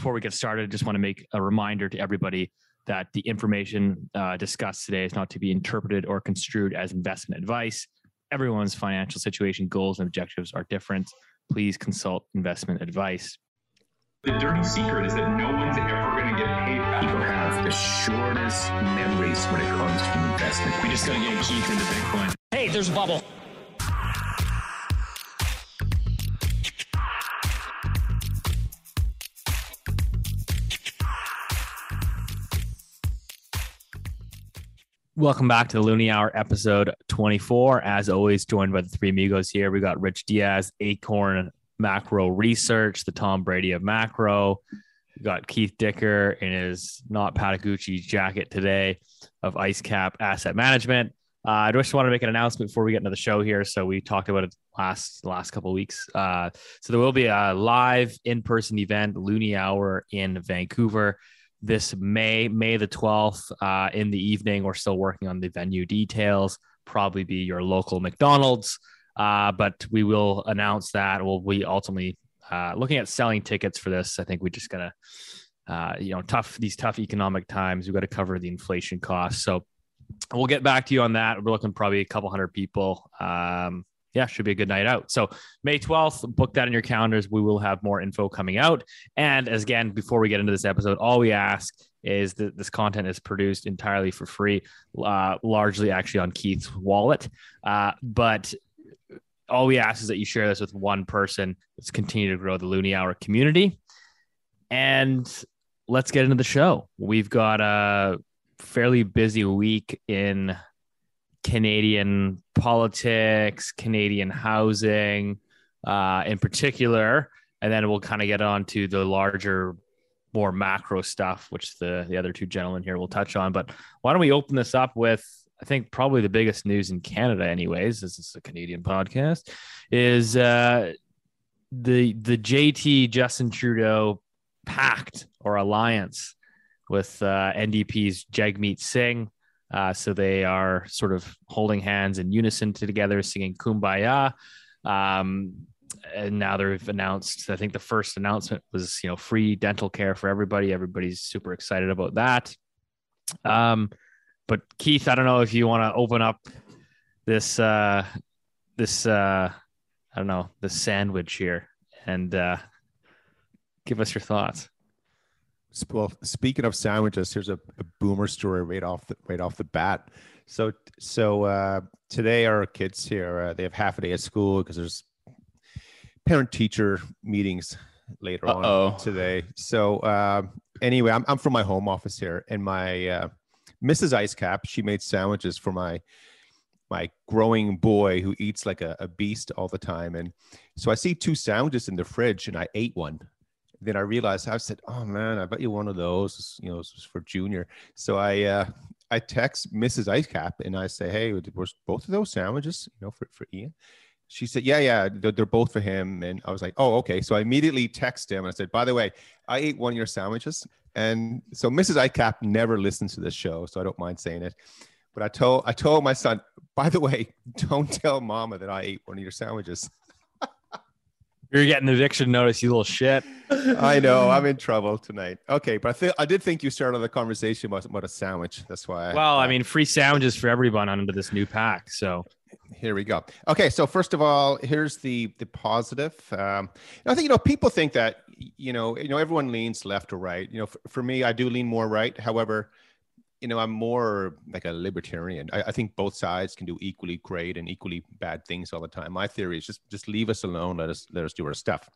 before we get started, I just want to make a reminder to everybody that the information uh, discussed today is not to be interpreted or construed as investment advice. Everyone's financial situation, goals, and objectives are different. Please consult investment advice. The dirty secret is that no one's ever going to get paid back. People have the shortest memories when it comes to investment. We just got to get Keith into Bitcoin. Hey, there's a bubble. Welcome back to the Loonie Hour episode 24. As always, joined by the three amigos here. We got Rich Dias, Acorn Macro Research, the Tom Brady of Macro. We got Keith Dicker in his not Patagucci jacket today of IceCap Asset Management. Uh, I just want to make an announcement before we get into the show here. So we talked about it last last couple weeks. Uh, so there will be a live in person event, Loonie Hour in Vancouver this May, May the 12th uh, in the evening. We're still working on the venue details, probably be your local McDonald's. Uh, but we will announce that. We'll be ultimately uh, looking at selling tickets for this. I think we're just gotta, uh, you know, tough these tough economic times. We've got to cover the inflation costs. So we'll get back to you on that. We're looking probably a couple hundred people. Um, yeah, should be a good night out. So May 12th, book that in your calendars. We will have more info coming out. And as again, before we get into this episode, all we ask is that this content is produced entirely for free, uh, largely actually on Keith's wallet. Uh, but all we ask is that you share this with one person. Let's continue to grow the Loonie Hour community. And let's get into the show. We've got a fairly busy week in Canadian politics, Canadian housing, uh, in particular, and then we'll kind of get on to the larger, more macro stuff, which the the other two gentlemen here will touch on. But why don't we open this up with? I think probably the biggest news in Canada, anyways. This is a Canadian podcast. Is uh, the the JT Justin Trudeau pact or alliance with uh, NDP's Jagmeet Singh uh, so they are sort of holding hands in unison together, singing "Kumbaya." Um, and now they've announced. I think the first announcement was, you know, free dental care for everybody. Everybody's super excited about that. Um, but Keith, I don't know if you want to open up this uh, this uh, I don't know this sandwich here and uh, give us your thoughts. Well, speaking of sandwiches, here's a, a, boomer story right off the right off the bat. So, so uh, today our kids here uh, they have half a day at school because there's parent teacher meetings later Uh-oh. on today. So uh, anyway, I'm I'm from my home office here, and my uh, Mrs. Icecap she made sandwiches for my my growing boy who eats like a, a beast all the time, and so I see two sandwiches in the fridge, and I ate one then I realized I said, "Oh man, I bet you one of those, you know, was for Junior." So I uh, I text Mrs. Icecap and I say, "Hey, were both of those sandwiches, you know, for for Ian?" She said, "Yeah, yeah, they're, they're both for him." And I was like, "Oh, okay." So I immediately text him and I said, "By the way, I ate one of your sandwiches." And so Mrs. Icecap never listens to this show, so I don't mind saying it. But I told I told my son, "By the way, don't tell Mama that I ate one of your sandwiches." You're getting eviction notice, you little shit. I know I'm in trouble tonight. Okay, but I think I did think you started the conversation about, about a sandwich. That's why. I, well, I mean, free sandwiches for everyone under this new pack. So here we go. Okay, so first of all, here's the the positive. Um, I think you know people think that you know you know everyone leans left or right. You know, for, for me, I do lean more right. However, you know, I'm more like a libertarian. I, I, think both sides can do equally great and equally bad things all the time. My theory is just just leave us alone. Let us let us do our stuff.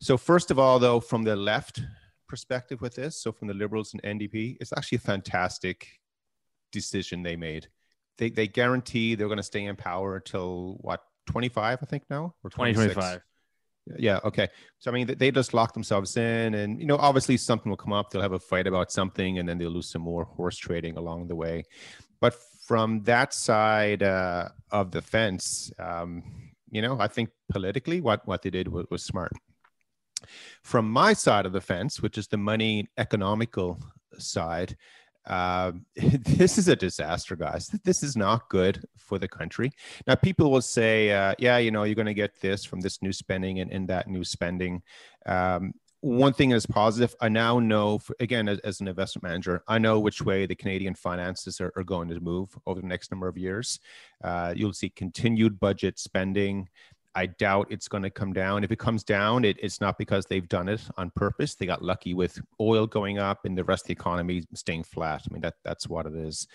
So first of all, though, from the left perspective with this, so from the Liberals and NDP, it's actually a fantastic decision they made. They they guarantee they're going to stay in power until what 25, I think now, or 2025 yeah okay. So i mean they just lock themselves in and you know obviously something will come up. They'll have a fight about something and then they'll lose some more horse trading along the way. But from that side uh, of the fence um, you know i think politically what what they did was, was smart. From my side of the fence which is the money economical side uh, this is a disaster, guys. This is not good for the country. Now, people will say, uh, yeah, you know, you're going to get this from this new spending and, and that new spending. Um, one thing is positive. I now know, for, again, as, as, an investment manager, I know which way the Canadian finances are, are going to move over the next number of years. Uh, you'll see continued budget spending. I doubt it's going to come down. If it comes down, it, it's not because they've done it on purpose. They got lucky with oil going up and the rest of the economy staying flat. I mean, that that's what it is.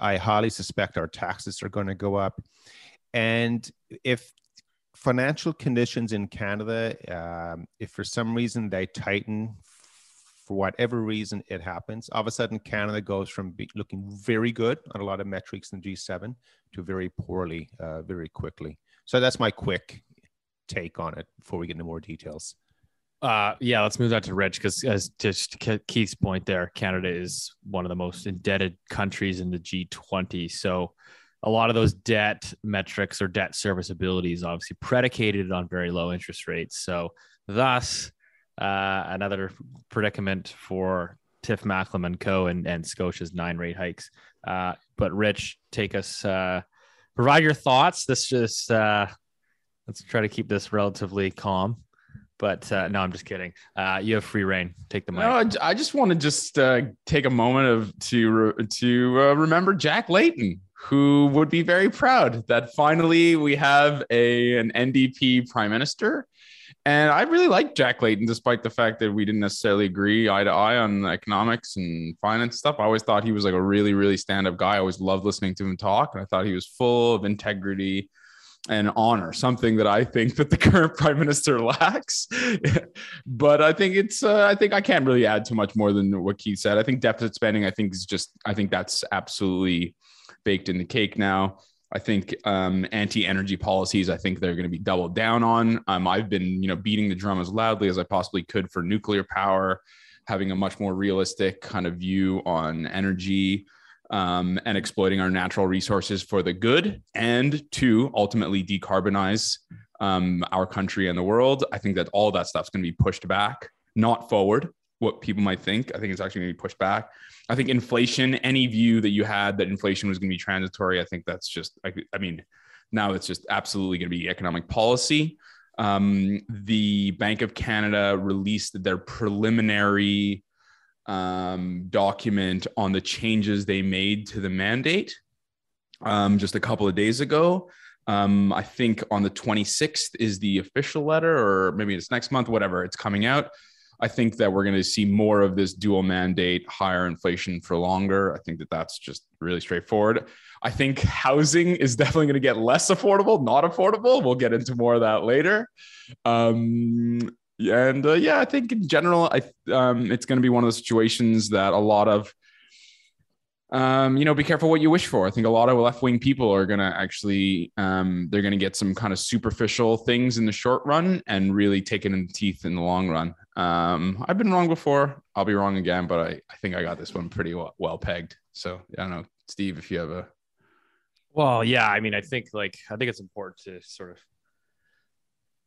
I highly suspect our taxes are going to go up. And if financial conditions in Canada, um, if for some reason they tighten, for whatever reason it happens, all of a sudden Canada goes from looking very good on a lot of metrics in the G7 to very poorly uh, very quickly. So that's my quick take on it before we get into more details. Uh, yeah, let's move that to Rich because, as just Keith's point there, Canada is one of the most indebted countries in the G20. So, a lot of those debt metrics or debt serviceability is obviously predicated on very low interest rates. So, thus, uh, another predicament for Tiff Macklem and Co. and, and Scotia's nine rate hikes. Uh, but, Rich, take us, uh, provide your thoughts. This just, uh, let's try to keep this relatively calm. But uh, no, I'm just kidding. Uh, you have free reign. Take the mic. No, I just want to just uh, take a moment of to re- to uh, remember Jack Layton, who would be very proud that finally we have a an NDP prime minister. And I really like Jack Layton, despite the fact that we didn't necessarily agree eye to eye on economics and finance stuff. I always thought he was like a really, really stand up guy. I always loved listening to him talk. And I thought he was full of integrity and honor, something that I think that the current prime minister lacks. but I think it's, uh, I think I can't really add too much more than what Keith said. I think deficit spending, I think is just, I think that's absolutely baked in the cake now. I think um, anti-energy policies. I think they're going to be doubled down on. Um, I've been, you know, beating the drum as loudly as I possibly could for nuclear power, having a much more realistic kind of view on energy um, and exploiting our natural resources for the good, and to ultimately decarbonize um, our country and the world. I think that all that stuff's going to be pushed back, not forward. What people might think, I think it's actually going to be pushed back. I think inflation, any view that you had that inflation was going to be transitory, I think that's just, I, I mean, now it's just absolutely going to be economic policy. Um, the Bank of Canada released their preliminary um, document on the changes they made to the mandate um, just a couple of days ago. Um, I think on the 26th is the official letter, or maybe it's next month, whatever, it's coming out. I think that we're going to see more of this dual mandate, higher inflation for longer. I think that that's just really straightforward. I think housing is definitely going to get less affordable, not affordable. We'll get into more of that later. Um, and uh, yeah, I think in general, I um, it's going to be one of those situations that a lot of um, you know, be careful what you wish for. I think a lot of left wing people are going to actually, um, they're going to get some kind of superficial things in the short run and really take it in the teeth in the long run. Um, I've been wrong before. I'll be wrong again, but I, I think I got this one pretty well, well pegged. So I don't know, Steve, if you have a. Well, yeah, I mean, I think like, I think it's important to sort of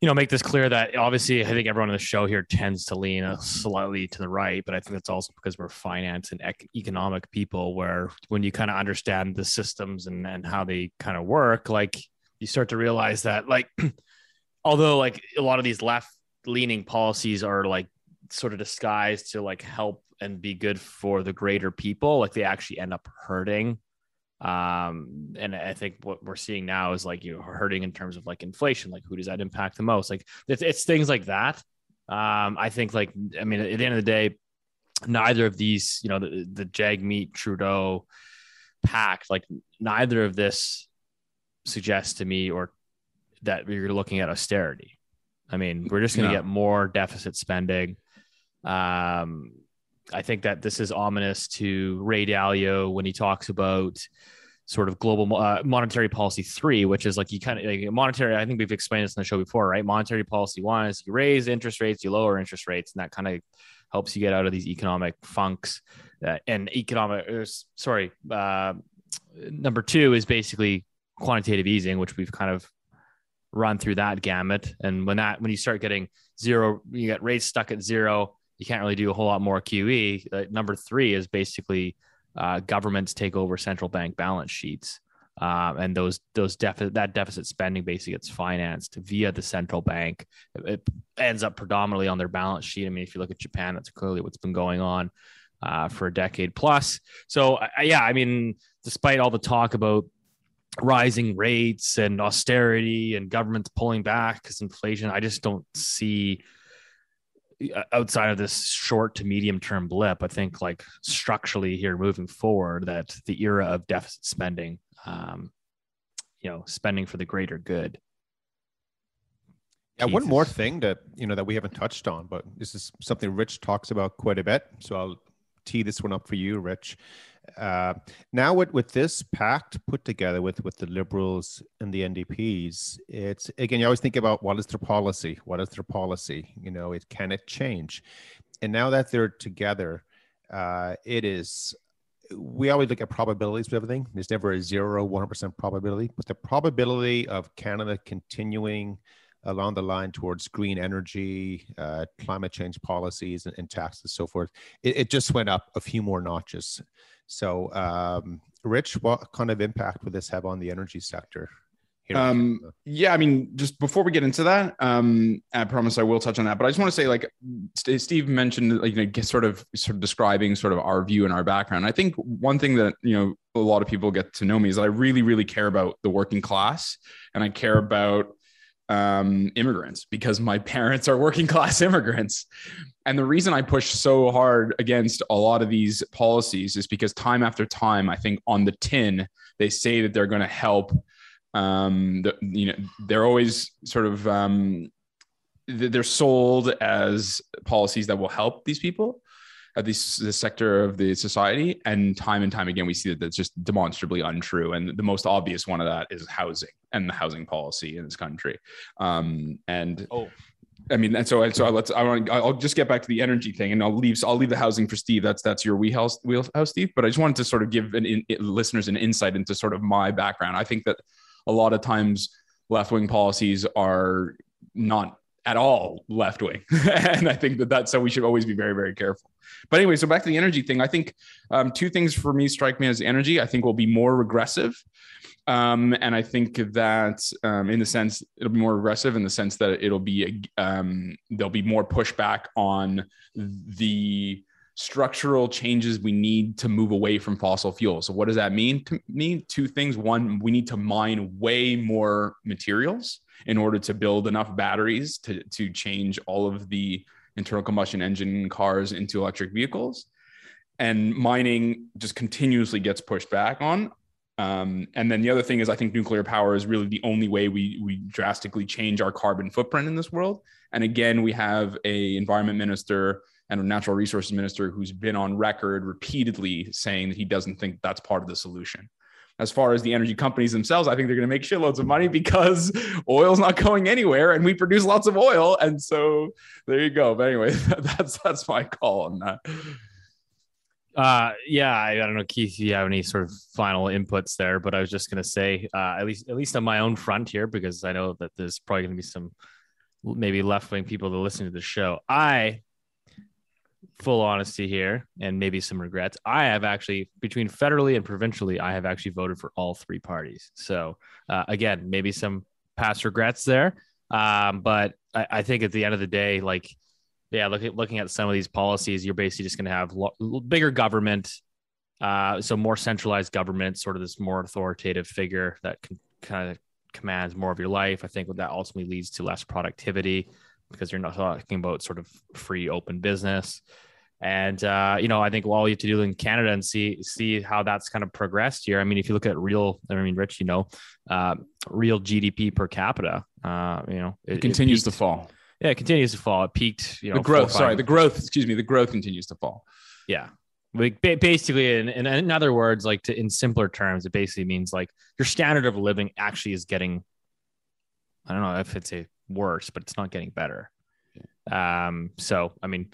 you know, make this clear that obviously I think everyone on the show here tends to lean slightly to the right, but I think that's also because we're finance and ec- economic people where when you kind of understand the systems and, and how they kind of work, like you start to realize that like, although like a lot of these left leaning policies are like sort of disguised to like help and be good for the greater people, like they actually end up hurting um, and I think what we're seeing now is like you know hurting in terms of like inflation. Like who does that impact the most? Like it's, it's things like that. Um, I think like I mean at the end of the day, neither of these, you know, the, the Jagmeet Trudeau pact, like neither of this suggests to me or that you're looking at austerity. I mean, we're just going to no. get more deficit spending. Um, I think that this is ominous to Ray Dalio when he talks about sort of global uh, monetary policy three, which is like you kind of like monetary. I think we've explained this in the show before, right? Monetary policy one is you raise interest rates, you lower interest rates, and that kind of helps you get out of these economic funks. Uh, and economic, uh, sorry, uh, number two is basically quantitative easing, which we've kind of run through that gamut. And when that when you start getting zero, you get rates stuck at zero you can't really do a whole lot more QE. Uh, number three is basically uh, governments take over central bank balance sheets. Um, and those those deficit that deficit spending basically gets financed via the central bank. It, it ends up predominantly on their balance sheet. I mean, if you look at Japan, that's clearly what's been going on uh, for a decade plus. So, uh, yeah, I mean, despite all the talk about rising rates and austerity and governments pulling back because inflation, I just don't see uh, outside of this short to medium term blip. I think like structurally here moving forward that the era of deficit spending, um, you know, spending for the greater good. Yeah, one more thing that you know that we haven't touched on, but this is something Rich talks about quite a bit. So I'll tee this one up for you, Rich. Uh, now with with this pact put together with with the Liberals and the NDPs, it's again you always think about what is their policy, what is their policy. You know, it can it change, and now that they're together, uh, it is. We always look at probabilities with everything. There's never a zero, zero, one hundred percent probability, but the probability of Canada continuing along the line towards green energy, uh, climate change policies, and, and taxes, so forth. It, it just went up a few more notches. So, um, Rich, what kind of impact would this have on the energy sector? Um, yeah, I mean, just before we get into that, um, I promise I will touch on that. But I just want to say, like St- Steve mentioned, like you know, sort of sort of describing sort of our view and our background. I think one thing that you know a lot of people get to know me is that I really, really care about the working class, and I care about um, immigrants because my parents are working class immigrants. And the reason I push so hard against a lot of these policies is because time after time, I think on the tin, they say that they're going to help. Um, the, you know, they're always sort of um, they're sold as policies that will help these people at this this sector of the society. And time and time again, we see that that's just demonstrably untrue. And the most obvious one of that is housing and the housing policy in this country. Um, and Oh. I mean, and so and so let's. I want. I'll just get back to the energy thing, and I'll leave. So I'll leave the housing for Steve. That's that's your wheelhouse, wheelhouse, Steve. But I just wanted to sort of give an, in, listeners an insight into sort of my background. I think that a lot of times left wing policies are not at all left wing, and I think that that's so we should always be very very careful. But anyway, so back to the energy thing. I think um, two things for me strike me as energy. I think will be more regressive. Um, and I think that um, in the sense it'll be more aggressive in the sense that it'll be um, there'll be more pushback on the structural changes we need to move away from fossil fuels. So what does that mean to me? Two things. One, we need to mine way more materials in order to build enough batteries to, to change all of the internal combustion engine cars into electric vehicles. And mining just continuously gets pushed back on. Um, and then the other thing is, I think nuclear power is really the only way we we drastically change our carbon footprint in this world. And again, we have a environment minister and a natural resources minister who's been on record repeatedly saying that he doesn't think that's part of the solution. As far as the energy companies themselves, I think they're going to make shitloads of money because oil's not going anywhere, and we produce lots of oil. And so there you go. But anyway, that's that's my call on that. Uh, yeah, I, I don't know, Keith. You have any sort of final inputs there? But I was just gonna say, uh, at least at least on my own front here, because I know that there's probably gonna be some maybe left wing people that listen to the show. I, full honesty here, and maybe some regrets. I have actually between federally and provincially, I have actually voted for all three parties. So uh, again, maybe some past regrets there. Um, but I, I think at the end of the day, like yeah, look at looking at some of these policies, you're basically just going to have lo- bigger government, uh, so more centralized government, sort of this more authoritative figure that can kind of commands more of your life. I think that ultimately leads to less productivity because you're not talking about sort of free open business. And uh, you know, I think all you have to do in Canada and see see how that's kind of progressed here. I mean, if you look at real, I mean, Rich, you know, uh, real GDP per capita, uh, you know, It continues to fall. Yeah, it continues to fall. It peaked, you know, the growth, sorry, the growth, excuse me, the growth continues to fall. yeah. Like basically, in, in, in other words, like to, in simpler terms, it basically means like your standard of living actually is getting, I don't know if it's a worse, but it's not getting better. Um, so I mean,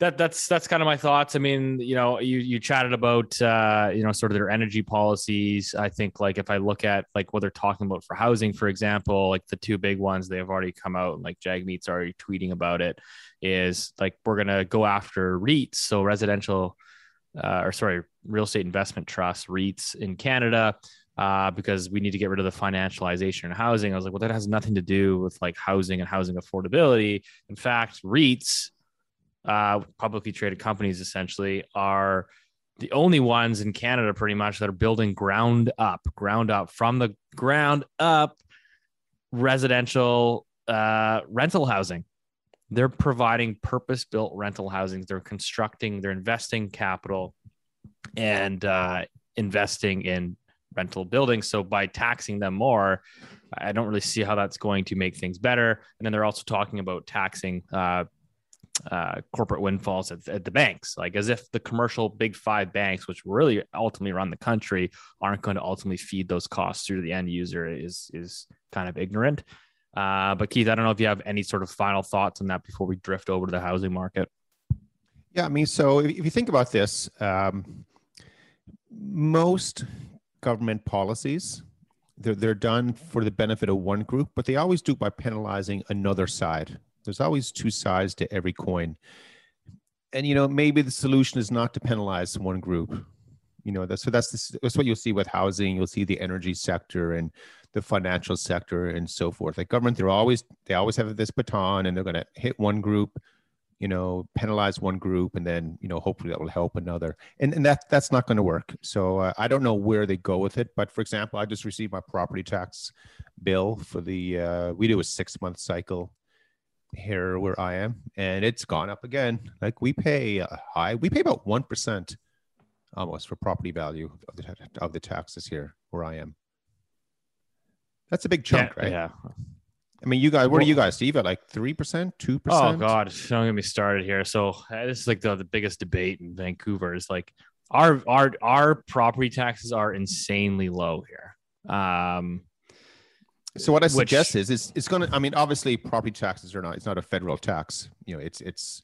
that that's that's kind of my thoughts. I mean, you know, you you chatted about uh, you know, sort of their energy policies. I think like if I look at like what they're talking about for housing, for example, like the two big ones they've already come out, like Jagmeet's already tweeting about it, is like we're gonna go after REITs, so residential uh, or sorry, real estate investment trusts, REITs in Canada. Uh, because we need to get rid of the financialization in housing. I was like, well, that has nothing to do with like housing and housing affordability. In fact, REITs, uh, publicly traded companies, essentially are the only ones in Canada, pretty much, that are building ground up, ground up from the ground up residential uh, rental housing. They're providing purpose built rental housing. They're constructing, they're investing capital and uh, investing in rental buildings. So by taxing them more, I don't really see how that's going to make things better. And then they're also talking about taxing uh, uh, corporate windfalls at, at, the banks, like as if the commercial big five banks, which really ultimately run the country, aren't going to ultimately feed those costs through to the end user is is kind of ignorant. Uh, but Keith, I don't know if you have any sort of final thoughts on that before we drift over to the housing market. Yeah, I mean, so if, you think about this, um, most government policies they're they're done for the benefit of one group, but they always do by penalizing another side. There's always two sides to every coin. And you know, maybe the solution is not to penalize one group. You know, that's so that's this, that's what you'll see with housing. You'll see the energy sector and the financial sector and so forth. Like government, they're always they always have this baton, and they're going to hit one group, you know, penalize one group, and then you know, hopefully that will help another. And and that that's not going to work. So uh, I don't know where they go with it. But for example, I just received my property tax bill for the uh, we do a six month cycle here where I am, and it's gone up again. Like we pay a high, we pay about one percent almost for property value of the of the taxes here where I am. That's a big chunk, yeah, right? Yeah. I mean, you guys, what are you guys, Steve? At like three percent, two percent? Oh God, don't get me started here. So uh, this is like the, the biggest debate in Vancouver. Is like our our our property taxes are insanely low here. Um, so what I Which- suggest is it's it's gonna I mean obviously property taxes are not it's not a federal tax. You know, it's it's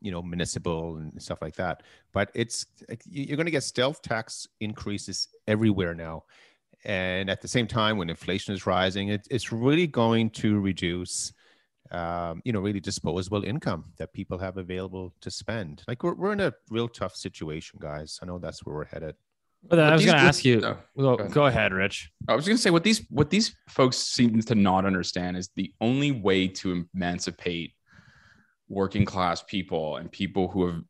you know municipal and stuff like that. But it's you're gonna get stealth tax increases everywhere now. And at the same time, when inflation is rising, it, it's really going to reduce, um, you know, really disposable income that people have available to spend. Like we're, we're in a real tough situation, guys. I know that's where we're headed. but then I was going to ask you. Oh, Go, go ahead. go ahead, Rich. I was going to say what these what these folks seem to not understand is the only way to emancipate working class people and people who have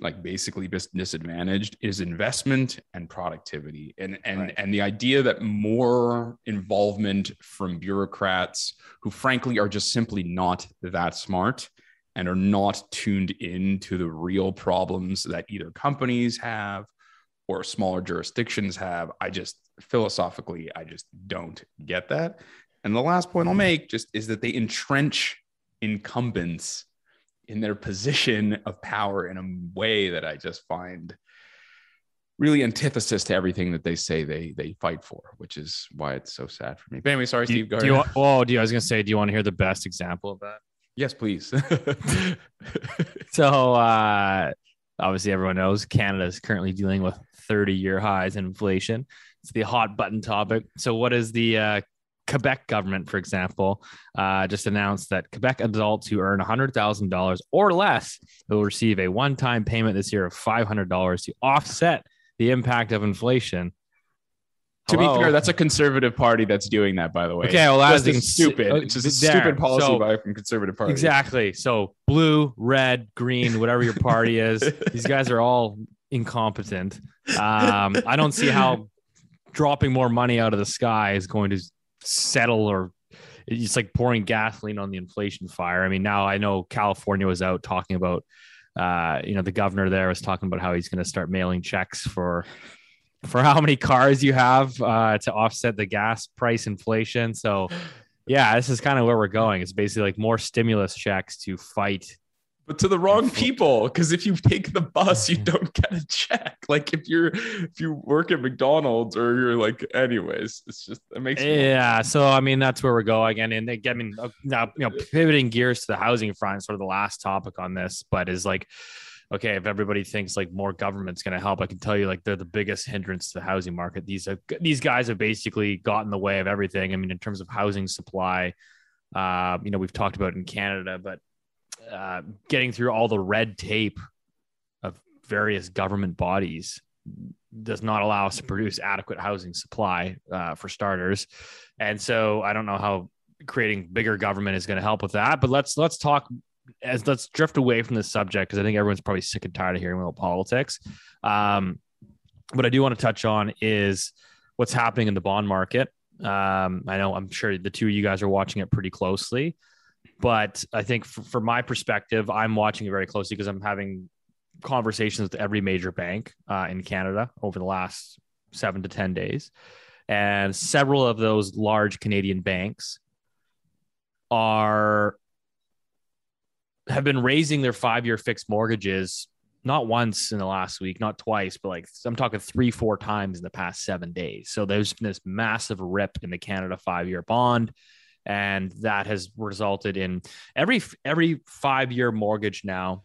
like basically been disadvantaged is investment and productivity and and Right. and the idea that more involvement from bureaucrats who frankly are just simply not that smart and are not tuned in to the real problems that either companies have or smaller jurisdictions have. I just philosophically, I just don't get that. And the last point I'll hmm. make just is that they entrench incumbents in their position of power in a way that I just find really antithesis to everything that they say they they fight for, which is why it's so sad for me. But anyway, sorry, Do Steve. Go do you oh, do you, I was going to say, do you want to hear the best example of that? yes, please. So uh, obviously, everyone knows Canada is currently dealing with 30 year highs in inflation. It's the hot button topic. So, what is the uh, Quebec government, for example, uh, just announced that Quebec adults who earn $100,000 or less will receive a one time payment this year of $500 to offset the impact of inflation. to be fair, that's a conservative party that's doing that, by the way. Okay, well, that's Just stupid. It's just a there. stupid policy So- by from conservative party. Exactly. So blue, red, green, whatever your party is, these guys are all incompetent. Um, I don't see how dropping more money out of the sky is going to settle or it's like pouring gasoline on the inflation fire. I mean, now I know California was out talking about, uh, you know, the governor there was talking about how he's going to start mailing checks for for how many cars you have uh, to offset the gas price inflation. So, yeah, this is kind of where we're going. It's basically like more stimulus checks to fight. But to the wrong people because if you take the bus you don't get a check like if you're if you work at mcdonald's or you're like anyways it's just it makes me Yeah, so I mean that's where we're going, and and again, I mean, uh, now you know, pivoting gears to the housing front, sort of the last topic on this, but is like, okay, if everybody thinks like more government's going to help, I can tell you like they're the biggest hindrance to the housing market. These are, these guys have basically got in the way of everything. I mean, in terms of housing supply, uh, you know, we've talked about in Canada, but uh, getting through all the red tape of various government bodies does not allow us to produce adequate housing supply uh, for starters. And so I don't know how creating bigger government is going to help with that. But let's let's talk as let's drift away from this subject because I think everyone's probably sick and tired of hearing about politics. Um, what I do want to touch on is what's happening in the bond market. Um, I know I'm sure the two of you guys are watching it pretty closely, but I think from my perspective, I'm watching it very closely because I'm having conversations with every major bank uh, in Canada over the last seven to 10 days. And several of those large Canadian banks are have been raising their five year fixed mortgages not once in the last week, not twice, but like I'm talking three, four times in the past seven days. So there's been this massive rip in the Canada five year bond. And that has resulted in every every five year mortgage now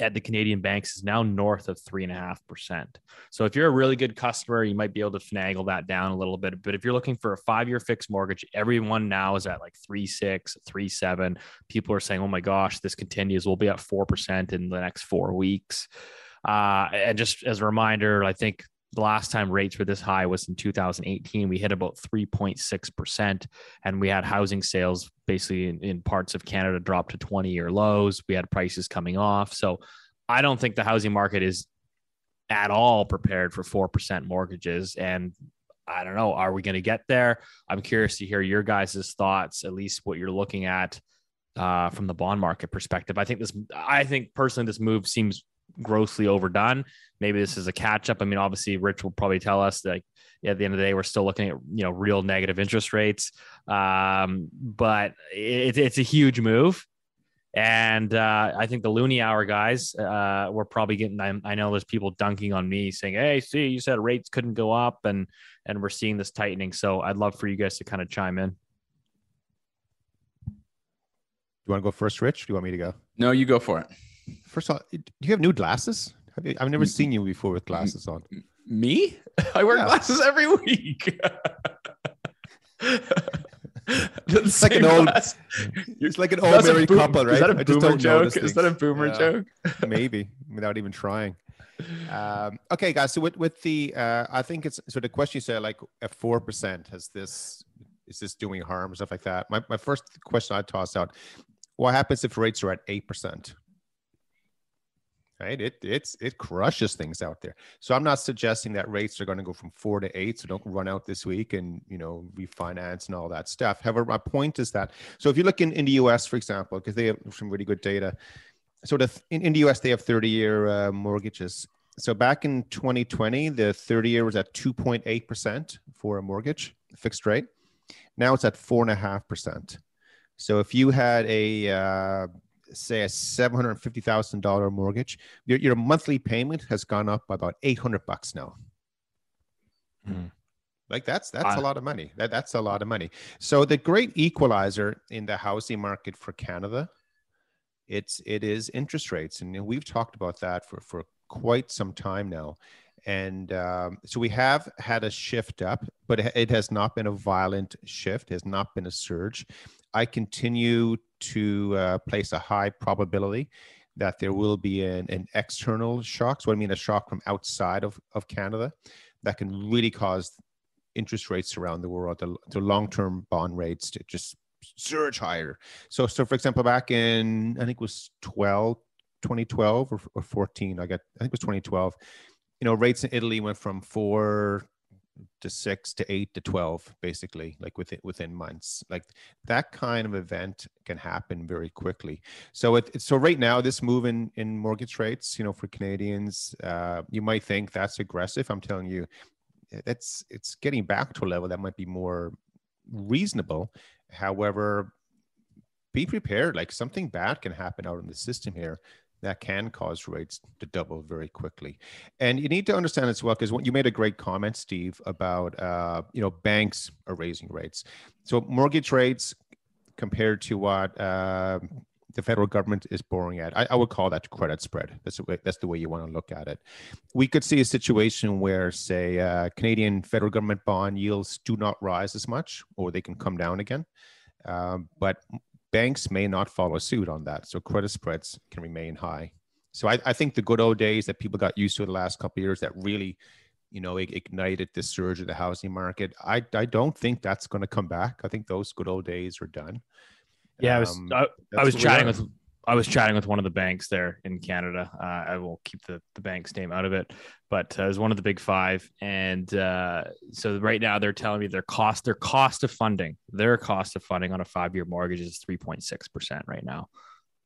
at the Canadian banks is now north of three and a half percent. So if you're a really good customer, you might be able to finagle that down a little bit. But if you're looking for a five-year fixed mortgage, everyone now is at like three six, three seven. People are saying, "Oh my gosh, this continues. We'll be at four percent in the next four weeks." Uh, and just as a reminder, I think the last time rates were this high was in 2018. We hit about 3.6%, and we had housing sales basically in, in parts of Canada drop to 20 year lows. We had prices coming off. So I don't think the housing market is at all prepared for 4% mortgages. And I don't know, are we going to get there? I'm curious to hear your guys' thoughts, at least what you're looking at uh, from the bond market perspective. I think this, I think personally, this move seems grossly overdone. Maybe this is a catch up. I mean, obviously, Rich will probably tell us that at the end of the day, we're still looking at you know real negative interest rates. Um, but it, it's a huge move. And uh, I think the Loonie Hour guys uh, were probably getting. I, I, know there's people dunking on me saying, "Hey, see, you said rates couldn't go up, and and we're seeing this tightening." So I'd love for you guys to kind of chime in. Do you want to go first, Rich? do you want me to go? No, you go for it. First of all, do you have new glasses? Have you, I've never seen you before with glasses on. Me? I wear yeah. glasses every week. it's like an old. Glass. It's like an old married boom, couple, right? Is that a boomer joke? Is that a boomer yeah, joke? maybe without even trying. Um, okay, guys. So with with the, uh, I think it's so the question you said like at four percent has this is this doing harm or stuff like that. My my first question I toss out: What happens if rates are at eight percent? Right? It it's it crushes things out there. So I'm not suggesting that rates are going to go from four to eight. So don't run out this week and you know refinance and all that stuff. However, my point is that so if you look in, in the U.S. for example, because they have some really good data. So the, in, in the U.S. they have 30 year uh, mortgages. So back in 2020, the 30 year was at 2.8 percent for a mortgage fixed rate. Now it's at four and a half percent. So if you had a uh, say a seven hundred fifty thousand dollar mortgage, your your monthly payment has gone up by about eight hundred bucks now. Mm. Like that's that's uh, a lot of money. That that's a lot of money. So the great equalizer in the housing market for Canada, it's it is interest rates, and we've talked about that for for quite some time now. And um, so we have had a shift up, but it has not been a violent shift, has not been a surge. I continue to uh, place a high probability that there will be an, an external shock. So I mean a shock from outside of, of Canada that can really cause interest rates around the world, the, the long-term bond rates to just surge higher. So, so for example, back in, I think it was 12, 2012 or, or 14, I got, I think it was 2012, you know, rates in Italy went from four to six to eight to 12 basically like within within months. Like that kind of event can happen very quickly. So it, so right now this move in in mortgage rates you know for canadians uh, you might think that's aggressive. I'm telling you that's it's getting back to a level that might be more reasonable. However be prepared like something bad can happen out in the system here that can cause rates to double very quickly. And you need to understand as well, because you made a great comment, Steve, about uh, you know banks are raising rates. So mortgage rates compared to what uh, the federal government is borrowing at, I, I, would call that credit spread. That's the way, that's the way you want to look at it. We could see a situation where, say, uh, Canadian federal government bond yields do not rise as much, or they can come down again. Um, but banks may not follow suit on that. So credit spreads can remain high. so I, I think the good old days that people got used to the last couple of years that really, you know, ignited the surge of the housing market. I I don't think that's going to come back. I think those good old days are done. Yeah, I was Um, I, I was chatting with I was chatting with one of the banks there in Canada. Uh, I will keep the the bank's name out of it, but uh, it was one of the big five. And uh, so right now they're telling me their cost their cost of funding their cost of funding on a five year mortgage is three point six percent right now,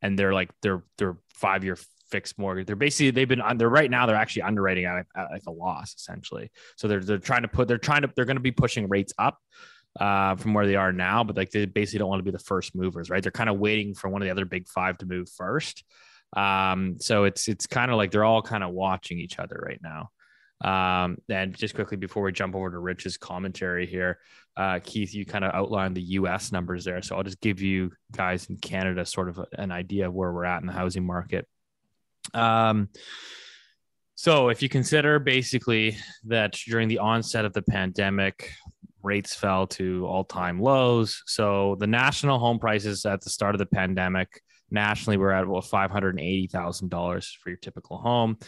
and they're like their their five year fixed mortgage. They're basically they've been they're right now they're actually underwriting at, at like a loss essentially. So they're they're trying to put they're trying to they're going to be pushing rates up uh, from where they are now, but like they basically don't want to be the first movers, right? They're kind of waiting for one of the other big five to move first. Um, so it's it's kind of like they're all kind of watching each other right now. Um, and just quickly before we jump over to Rich's commentary here, uh, Keith, you kind of outlined the U.S. numbers there, so I'll just give you guys in Canada sort of an idea of where we're at in the housing market. Um, so if you consider basically that during the onset of the pandemic, rates fell to all-time lows. So the national home prices at the start of the pandemic nationally were at about five hundred and eighty thousand dollars for your typical home.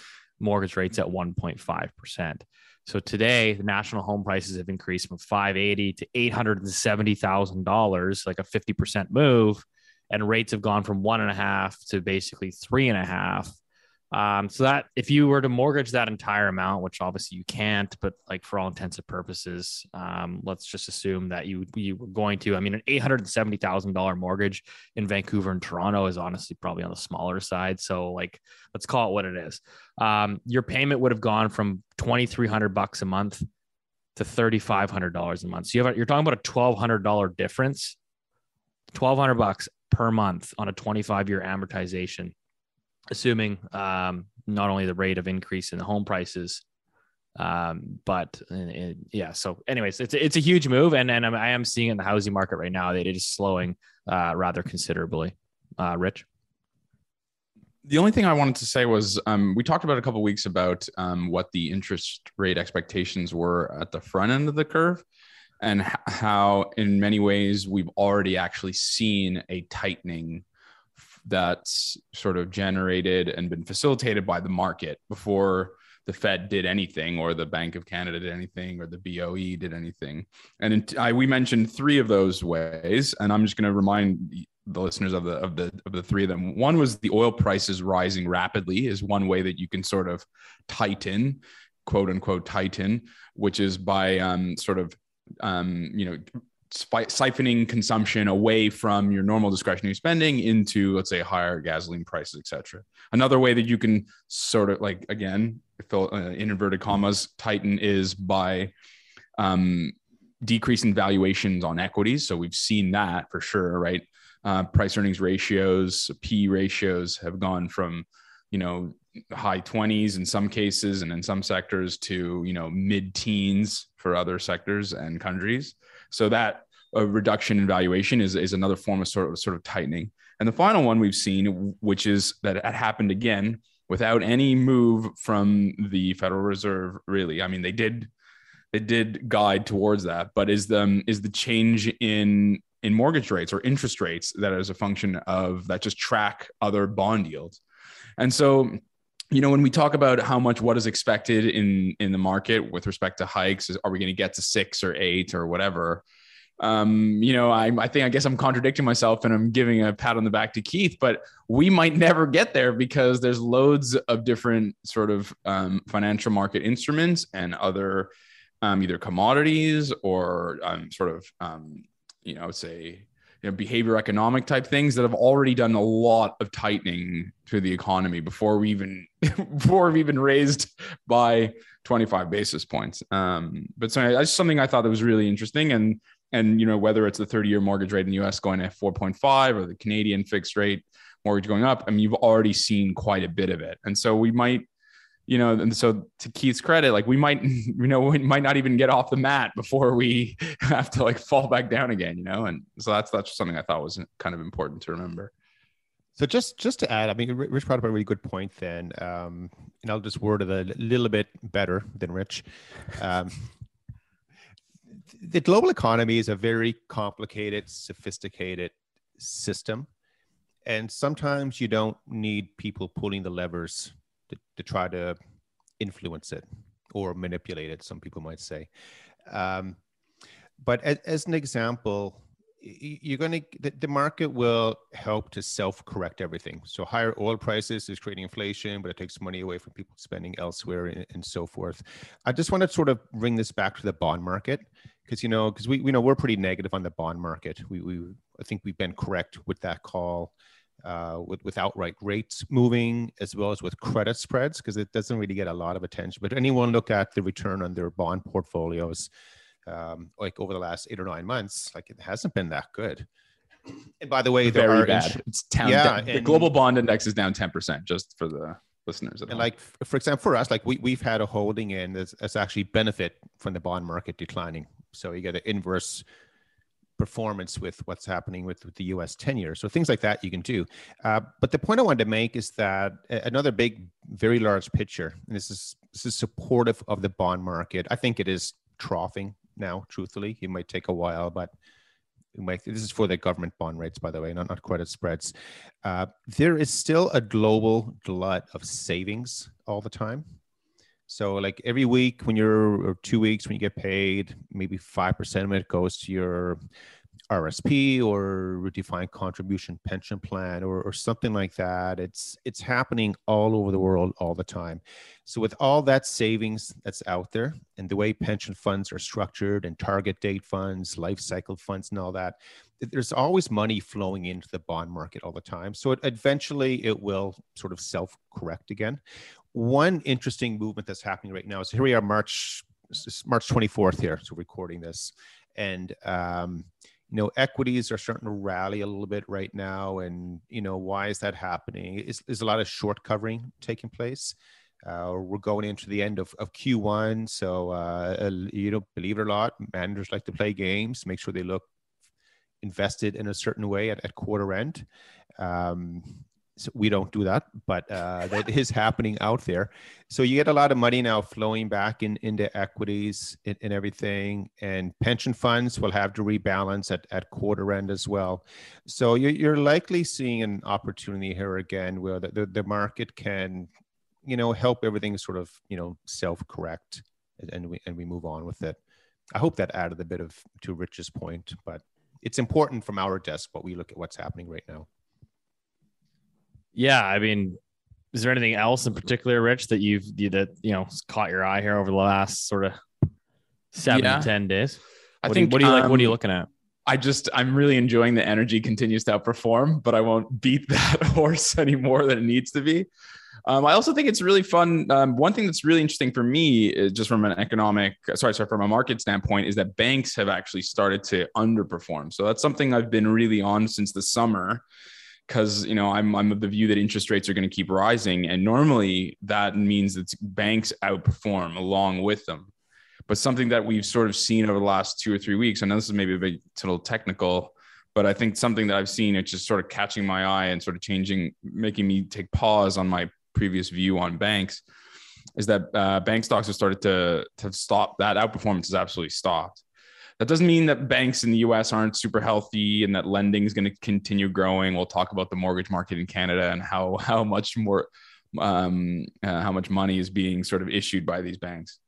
Mortgage rates at one point five percent. So today, the national home prices have increased from five eighty to eight hundred and seventy thousand dollars, like a fifty percent move, and rates have gone from one and a half to basically three and a half. Um, so that if you were to mortgage that entire amount, which obviously you can't, but like for all intents and purposes, um, let's just assume that you you were going to. I mean, an eight hundred and seventy thousand dollar mortgage in Vancouver and Toronto is honestly probably on the smaller side. So like, let's call it what it is. Um, your payment would have gone from twenty three hundred bucks a month to thirty five hundred dollars a month. So you have you're talking about a twelve hundred dollar difference, twelve hundred bucks per month on a twenty five year amortization assuming um, not only the rate of increase in the home prices, um, but uh, uh, yeah. So, anyways, it's it's a huge move, and and I'm- I am seeing in the housing market right now that it is slowing uh, rather considerably. Uh, Rich, The only thing I wanted to say was um, we talked about a couple weeks about um, what the interest rate expectations were at the front end of the curve, and how in many ways we've already actually seen a tightening that's sort of generated and been facilitated by the market before the Fed did anything, or the Bank of Canada did anything, or the BOE did anything. And in, I, we mentioned three of those ways, and I'm just going to remind the listeners of the of the of the three of them. One was the oil prices rising rapidly is one way that you can sort of tighten, quote unquote tighten, which is by um, sort of um, you know siphoning consumption away from your normal discretionary spending into let's say higher gasoline prices, etc. Another way that you can sort of like again, fill, uh, in inverted commas, tighten is by um, decreasing valuations on equities. So we've seen that for sure, right? Uh, price earnings ratios, P ratios have gone from, you know, high 20s in some cases and in some sectors to, you know, mid teens for other sectors and countries. So that a reduction in valuation is, is another form of sort of sort of tightening. And the final one we've seen, which is that it happened again without any move from the Federal Reserve, really. I mean, they did they did guide towards that, but is the um, is the change in in mortgage rates or interest rates that is a function of that just track other bond yields. And so, you know, when we talk about how much what is expected in in the market with respect to hikes, is are we going to get to six or eight or whatever? Um, you know, I, I think I guess I'm contradicting myself and I'm giving a pat on the back to Keith, but we might never get there because there's loads of different sort of um, financial market instruments and other um, either commodities or um, sort of um, you know I would say you know behavior economic type things that have already done a lot of tightening to the economy before we even before we've even raised by 25 basis points. Um, but so that's something i thought that was really interesting. And and you know whether it's the 30 year mortgage rate in the us going at 4.5 or the canadian fixed rate mortgage going up i mean you've already seen quite a bit of it. And so we might you know, and so to Keith's credit, like we might, you know, we might not even get off the mat before we have to like fall back down again, you know, and so that's that's something I thought was kind of important to remember. So just just to add, I mean, Rich brought up a really good point. Then, um, and I'll just word it a little bit better than Rich. Um, the global economy is a very complicated, sophisticated system, and sometimes you don't need people pulling the levers to, to try to influence it or manipulate it. Some people might say. Um, but as, as an example, you're going to the, the, market will help to self-correct everything so higher oil prices is creating inflation but it takes money away from people spending elsewhere and, and so forth i just want to sort of bring this back to the bond market because you know because we, we know we're pretty negative on the bond market we, we i think we've been correct with that call uh, with, with outright rates moving as well as with credit spreads because it doesn't really get a lot of attention but anyone look at the return on their bond portfolios um, like over the last eight or nine months, like it hasn't been that good. And by the way, there very are bad. Ins- it's down. Yeah, the global bond index is down ten percent, just for the listeners. and home. like for example, for us, like we we've had a holding in that's, that's actually benefit from the bond market declining. So you get an inverse performance with what's happening with, with the US 10 years. So things like that you can do. Uh, but the point I wanted to make is that another big, very large picture, and this is this is supportive of the bond market. I think it is troughing now, truthfully. It might take a while, but might, this is for the government bond rates, by the way, not, not credit spreads. Uh, there is still a global glut of savings all the time. So, like every week, when you're, or two weeks, when you get paid, maybe 5% of it goes to your RSP or defined contribution pension plan or, or something like that. It's it's happening all over the world all the time. So with all that savings that's out there and the way pension funds are structured and target date funds, life cycle funds and all that, there's always money flowing into the bond market all the time. So it, eventually it will sort of self-correct again. One interesting movement that's happening right now is here we are March March 24th here, so recording this. And um, you know equities are starting to rally a little bit right now. And you know why is that happening? Is there's a lot of short covering taking place. Uh, we're going into the end of, of q1 so uh, you know believe it or not managers like to play games make sure they look invested in a certain way at, at quarter end. Um, so we don't do that, but uh, that is happening out there. So you get a lot of money now flowing back in, into equities and, and, everything, and pension funds will have to rebalance at, at quarter end as well. So you're, you're likely seeing an opportunity here again where the, the, the market can, you know, help everything sort of, you know, self correct and we, and we move on with it. I hope that added a bit of to Rich's point, but it's important from our desk, but we look at what's happening right now yeah, I mean, is there anything else in particular, Rich, that you've that you know caught your eye here over the last sort of seven yeah. to ten days? I think. Do, what do you like? Um, what are you looking at? I just I'm really enjoying the energy continues to outperform, but I won't beat that horse any more than it needs to be. Um, I also think it's really fun. Um, one thing that's really interesting for me, is just from an economic, sorry, sorry, from a market standpoint, is that banks have actually started to underperform. So that's something I've been really on since the summer because you know I'm I'm of the view that interest rates are going to keep rising, and normally that means that banks outperform along with them. But something that we've sort of seen over the last two or three weeks, I know this is maybe a bit a little technical, but I think something that I've seen it's just sort of catching my eye and sort of changing, making me take pause on my previous view on banks, is that uh, bank stocks have started to to stop. That outperformance has absolutely stopped. That doesn't mean that banks in the US aren't super healthy and that lending is going to continue growing. We'll talk about the mortgage market in Canada and how how much more um, uh, how much money is being sort of issued by these banks.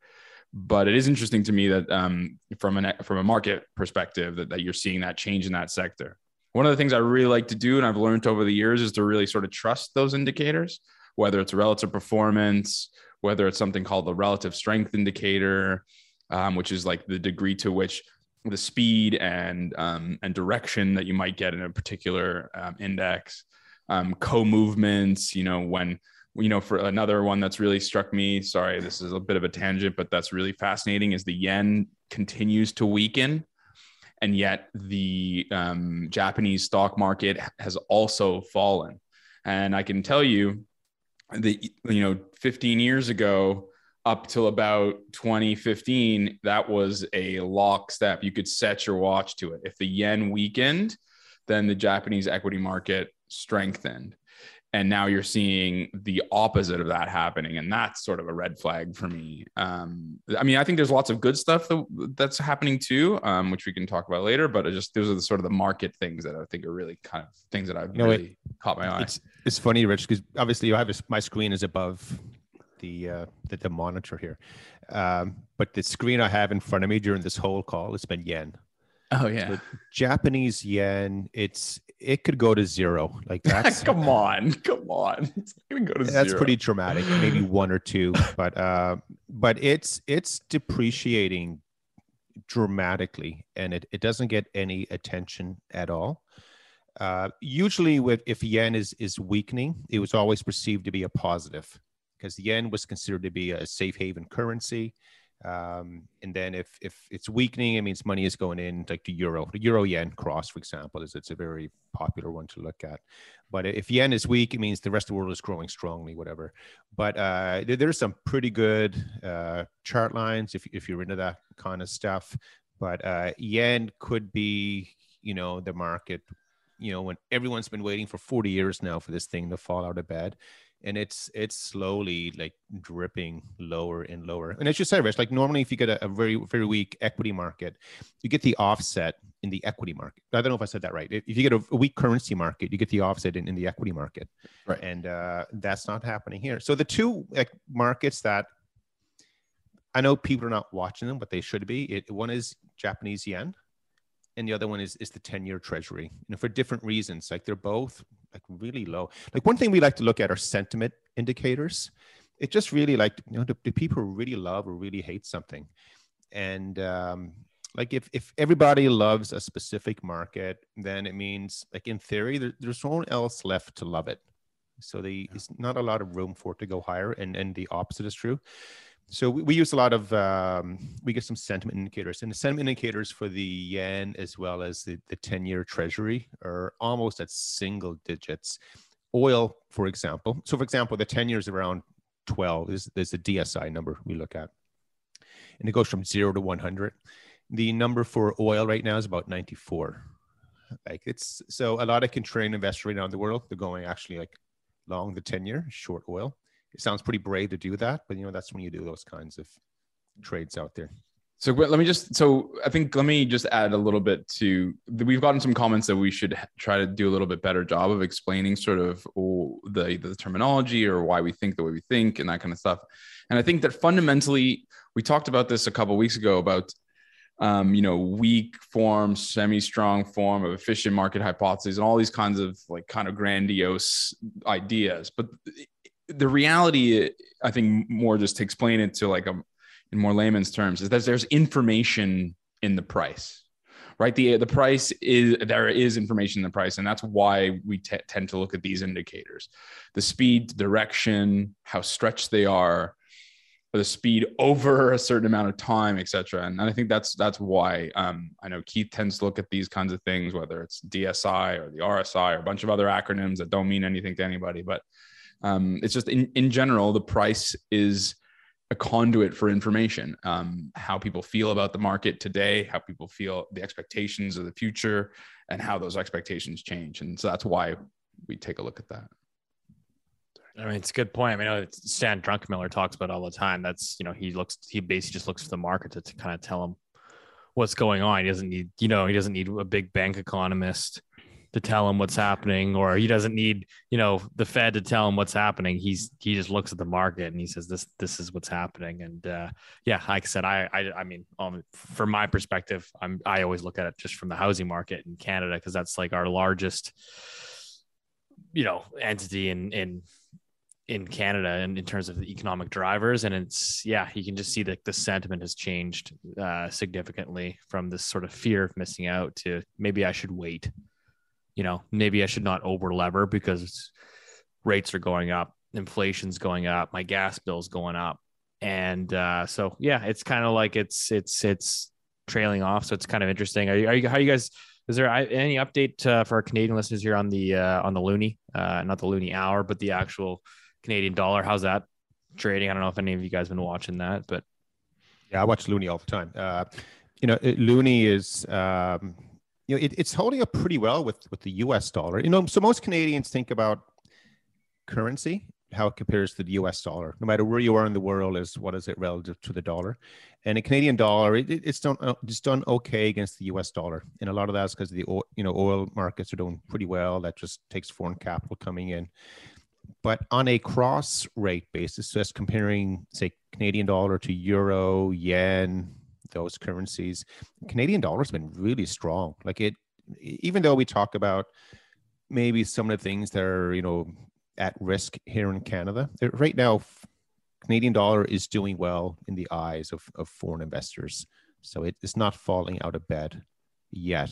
But it is interesting to me that um, from an from a market perspective that, that you're seeing that change in that sector. One of the things I really like to do and I've learned over the years is to really sort of trust those indicators, whether it's relative performance, whether it's something called the relative strength indicator, um, which is like the degree to which the speed and um, and direction that you might get in a particular um, index, um, co-movements. You know when you know for another one that's really struck me. Sorry, this is a bit of a tangent, but that's really fascinating. Is the yen continues to weaken, and yet the um, Japanese stock market has also fallen. And I can tell you that you know 15 years ago up till about 2015, that was a lockstep. You could set your watch to it. If the yen weakened, then the Japanese equity market strengthened. and now you're seeing the opposite of that happening and that's sort of a red flag for me um, i mean i think there's lots of good stuff that, that's happening too um, which we can talk about later but it just those are the sort of the market things that i think are really kind of things that i've You know, really caught my eye It's it's funny, Rich, because obviously you have this, my screen is above the, uh, the the monitor here, um, but the screen I have in front of me during this whole call has been yen. oh yeah So Japanese yen, it's it could go to zero. Like that's come on come on it's gonna go to that's zero. pretty dramatic. Maybe one or two, but uh, but it's it's depreciating dramatically, and it it doesn't get any attention at all. Uh, usually, with if yen is is weakening, it was always perceived to be a positive because the yen was considered to be a safe haven currency. Um, and then if if it's weakening, it means money is going in like the euro, the euro yen cross, for example, is it's a very popular one to look at. But if yen is weak, it means the rest of the world is growing strongly, whatever. But uh, there, there's some pretty good uh, chart lines if if you're into that kind of stuff. But uh, yen could be, you know, the market, you know, when everyone's been waiting for 40 years now for this thing to fall out of bed and it's it's slowly like dripping lower and lower. And as you said, Rich, like normally if you get a, a very very weak equity market, you get the offset in the equity market. I don't know if I said that right. If you get a, a weak currency market, you get the offset in, in the equity market, Right. And uh, that's not happening here. So the two like markets that I know people are not watching them, but they should be. It, one is Japanese yen, and the other one is is the ten year Treasury. You know, for different reasons. Like they're both like really low. Like one thing we like to look at are sentiment indicators. It just really like you know do, do people really love or really hate something, and um, like if if everybody loves a specific market, then it means like in theory there, there's no one else left to love it. So the it's not a lot of room for it to go higher, and and the opposite is true. So we, we use a lot of um, we get some sentiment indicators, and the sentiment indicators for the yen as well as the the ten year Treasury are almost at single digits. Oil, for example. So for example, the ten years around twelve is there's a DSI number we look at, and it goes from zero to one hundred. The number for oil right now is about ninety four. Like it's so a lot of contrarian investors in the world they're going actually like long the ten year, short oil it sounds pretty brave to do that, but you know that's when you do those kinds of trades out there. So let me just so I think let me just add a little bit to we've gotten some comments that we should try to do a little bit better job of explaining sort of oh, the the terminology or why we think the way we think and that kind of stuff. And I think that fundamentally we talked about this a couple weeks ago about um, you know weak form, semi-strong form of efficient market hypotheses and all these kinds of like kind of grandiose ideas. But the reality, I think, more just to explain it to like a in more layman's terms, is that there's information in the price, right? The the price is there is information in the price, and that's why we t- tend to look at these indicators: the speed, direction, how stretched they are, the speed over a certain amount of time, etc. And I think that's that's why um, I know Keith tends to look at these kinds of things, whether it's DSI or the RSI or a bunch of other acronyms that don't mean anything to anybody, but um, it's just in, in general, the price is a conduit for information. Um, how people feel about the market today, how people feel the expectations of the future, and how those expectations change. And so that's why we take a look at that. I mean, it's a good point. I mean, Stan Druckenmiller talks about all the time. That's you know, he looks, he basically just looks for the market to, to kind of tell him what's going on. He doesn't need, you know, he doesn't need a big bank economist to tell him what's happening, or he doesn't need, you know, the Fed to tell him what's happening. He's he just looks at the market and he says this this is what's happening. And uh, yeah, like I said, I I, I mean, um, from my perspective, I'm I always look at it just from the housing market in Canada because that's like our largest, you know, entity in in in Canada and in terms of the economic drivers. And it's, yeah, you can just see that the sentiment has changed uh, significantly from this sort of fear of missing out to maybe I should wait. You know, maybe I should not over lever because rates are going up, inflation's going up, my gas bill's going up. And uh, so, yeah, it's kind of like it's, it's, it's trailing off. So it's kind of interesting. Are you, are you, how you guys, is there any update uh, for our Canadian listeners here on the, uh, on the Loonie, uh, not the Loonie hour, but the actual Canadian dollar. How's that trading? I don't know if any of you guys been watching that, but yeah, I watch Loonie all the time. Uh, you know, it, Loonie is, um, you know, it, it's holding up pretty well with with the U.S. dollar. You know, so most Canadians think about currency, how it compares to the US dollar. No matter where you are in the world, is what is it relative to the dollar? And the Canadian dollar, it, it- it's done uh, it's done okay against the US dollar, and a lot of that's because the you know oil markets are doing pretty well. That just takes foreign capital coming in. But on a cross rate basis, so that's comparing say Canadian dollar to euro, yen, those currencies, Canadian dollar has been really strong. Like it, even though we talk about maybe some of the things that are you know at risk here in Canada, right now, Canadian dollar is doing well in the eyes of, of foreign investors. So it is not falling out of bed yet.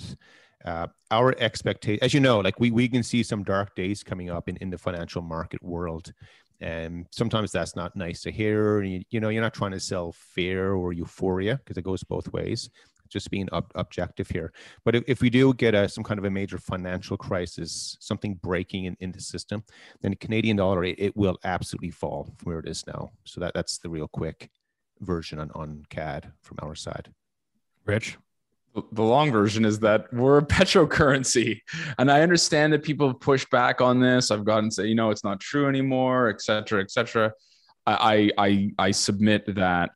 Uh, our expectation, as you know, like we, we can see some dark days coming up in, in the financial market world. And sometimes that's not nice to hear. You, you know, you're not trying to sell fear or euphoria because it goes both ways. Just being ob- objective here. But if, if we do get a, some kind of a major financial crisis, something breaking in, in the system, then the Canadian dollar, it, it will absolutely fall from where it is now. So that, that's the real quick version on, on CAD from our side. Rich. The long version is that we're a petrocurrency. And i understand that people have pushed back on this. I've gotten say you know it's not true anymore et cetera et cetera. I i i, I submit that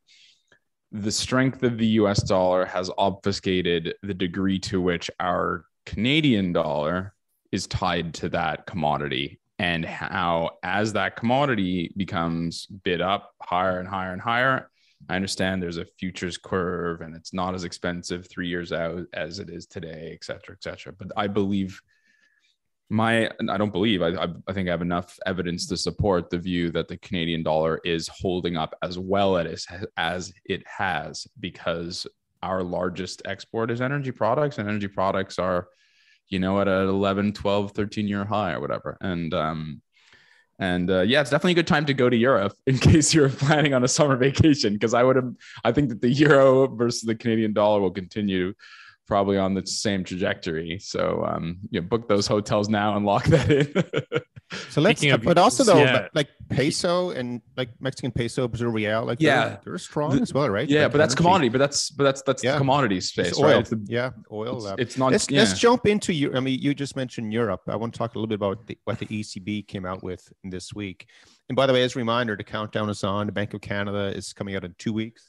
the strength of the us dollar has obfuscated the degree to which our canadian dollar is tied to that commodity and how as that commodity becomes bid up higher and higher and higher I understand there's a futures curve and it's not as expensive three years out as it is today, et cetera, et cetera. But I believe my, I don't believe, I, I, think I have enough evidence to support the view that the Canadian dollar is holding up as well as, as it has because our largest export is energy products and energy products are, you know, at an 11, 12, 13 year high or whatever. And, um, and uh, yeah, it's definitely a good time to go to Europe in case you're planning on a summer vacation. Because I would have, I think that the euro versus the Canadian dollar will continue probably on the same trajectory. So um, you know, book those hotels now and lock that in. So let's, Speaking of- but also though, yeah. like peso and like Mexican peso, Brazil real, like Yeah. they're, they're strong The- as well, right? yeah, Like but that's energy. commodity. But that's but that's that's Yeah. the commodity space, It's oil. right? It's, the, yeah, oil. it's, uh, it's not. let's yeah. let's jump into you. I mean, you just mentioned Europe. I want to talk a little bit about the, what the ECB came out with this week. And by the way, as a reminder, the countdown is on. The Bank of Canada is coming out in two weeks.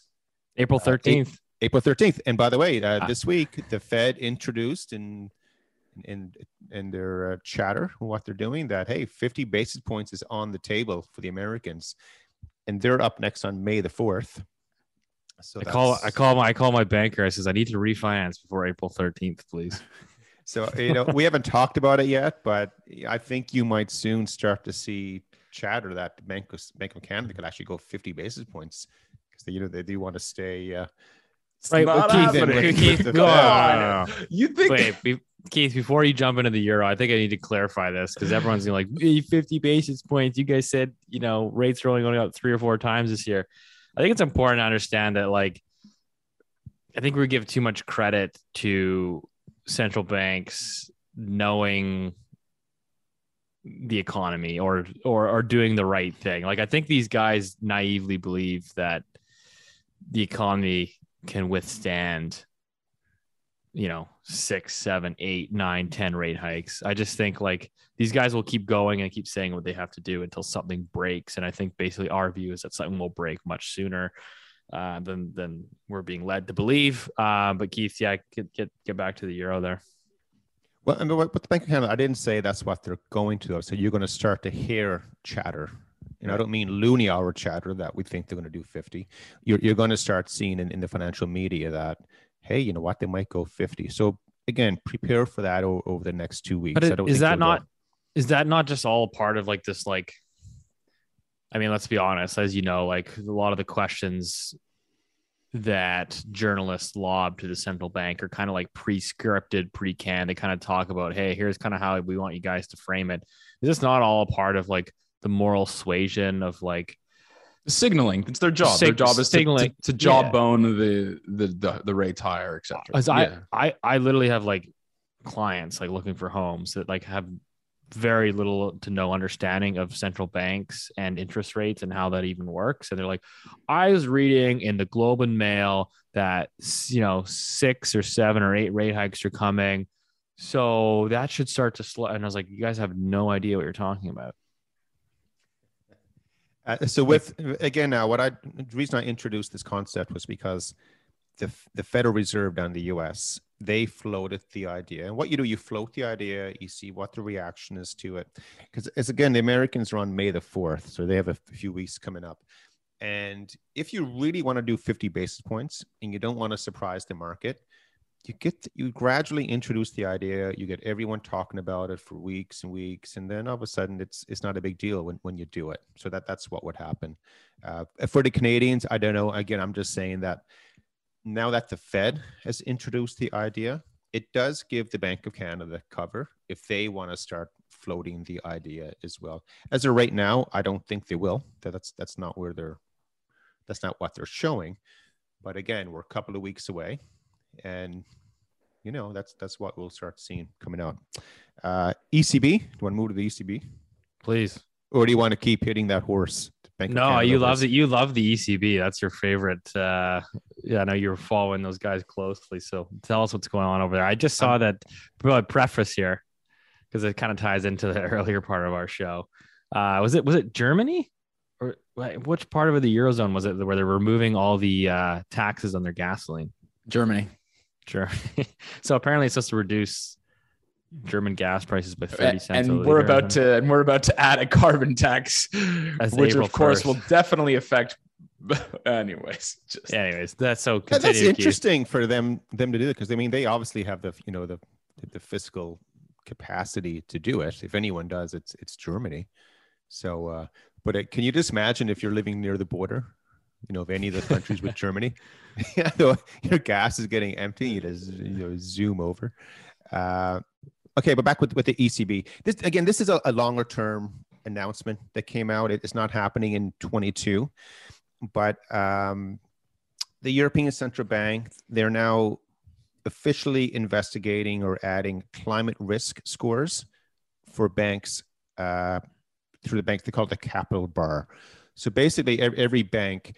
April Uh, 13th. April 13th. And by the way, uh, Ah. this week the Fed introduced in in in their uh, chatter what they're doing that hey, 50 basis points is on the table for the Americans, and they're up next on May the 4th. So I call I call my I call my banker. I says I need to refinance before April 13th, please. So you know we haven't talked about it yet, but I think you might soon start to see chatter that the Bank of, Bank of Canada could actually go 50 basis points because you know they do want to stay. Uh, Right, not well, Keith, happening. Keith, with the go Fed. on. You think? Wait, be, Keith, before you jump into the euro, I think I need to clarify this because everyone's gonna like "Eh, 50 basis points. You guys said you know rates are only going up three or four times this year. I think it's important to understand that like I think we give too much credit to central banks knowing the economy or or or doing the right thing. Like I think these guys naively believe that the economy can withstand you know six seven eight nine ten rate hikes i just think like these guys will keep going and keep saying what they have to do until something breaks and i think basically our view is that something will break much sooner uh, than than we're being led to believe uh, but keith yeah get, get get back to the euro there Well, I mean, what, the Bank of Canada, I didn't say that's what they're going to. Said you're going to start to hear chatter. And I don't mean Loonie Hour chatter that we think they're going to do 50. You're, you're going to start seeing in, in the financial media that, hey, you know what, they might go 50. So again, prepare for that over, over the next two weeks. But I it, don't is that they'll go- not is that not just all part of like this like I mean, let's be honest, as you know, like a lot of the questions that journalists lob to the central bank are kind of like pre-scripted, pre-canned. They kind of talk about, hey, here's kind of how we want you guys to frame it. Is this not all a part of like the moral suasion of like signaling. It's their job. Sig- their job is to, to, signaling. to job Yeah. the, the the the rates higher, etc. As I, I, I literally have like clients like looking for homes that like have very little to no understanding of central banks and interest rates and how that even works. And they're like, I was reading in the Globe and Mail that you know six or seven or eight rate hikes are coming, so that should start to slow. And I was like, you guys have no idea what you're talking about. Uh, so with again now, what I the reason I introduced this concept was because the the Federal Reserve down in the U.S. they floated the idea, and what you do, you float the idea, you see what the reaction is to it, because as again, the Americans are on May the fourth, so they have a few weeks coming up, and if you really want to do fifty basis points and you don't want to surprise the market, you get you gradually introduce the idea you get everyone talking about it for weeks and weeks and then all of a sudden it's it's not a big deal when, when you do it. So that that's what would happen. Uh, for the canadians i don't know again i'm just saying that now that the fed has introduced the idea it does give the bank of canada cover if they want to start floating the idea as well. As of right now i don't think they will. That's that's not where they're that's not what they're showing. But again we're a couple of weeks away and you know that's that's what we'll start seeing coming out. Uh, ECB, do you want to move to the ECB, please, or do you want to keep hitting that horse? no, you love it. You love the ECB. That's your favorite. Uh, yeah, I know you're following those guys closely. So tell us what's going on over there. I just saw that preface here because it kind of ties into the earlier part of our show. Uh, was it was it Germany or which part of the eurozone was it where they're removing all the uh, taxes on their gasoline? Germany. Sure. so apparently it's supposed to reduce German gas prices by 30 cents. And we're about to and we're about to add a carbon tax, As which April of course 1st. will definitely affect anyways. Just. Anyways, that's so that's interesting for them them to do it because I mean they obviously have the you know the the fiscal capacity to do it. If anyone does, it's it's Germany. So, uh, but it, can you just imagine if you're living near the border you know, of any of the countries with Germany. your gas is getting empty. You just you know zoom over. Uh, okay, but back with with the ECB. This again, this is a, a longer term announcement that came out. It, it's not happening in 22, but um, the European Central Bank they're now officially investigating or adding climate risk scores for banks uh, through the banks. They call it the capital bar. So basically, every bank,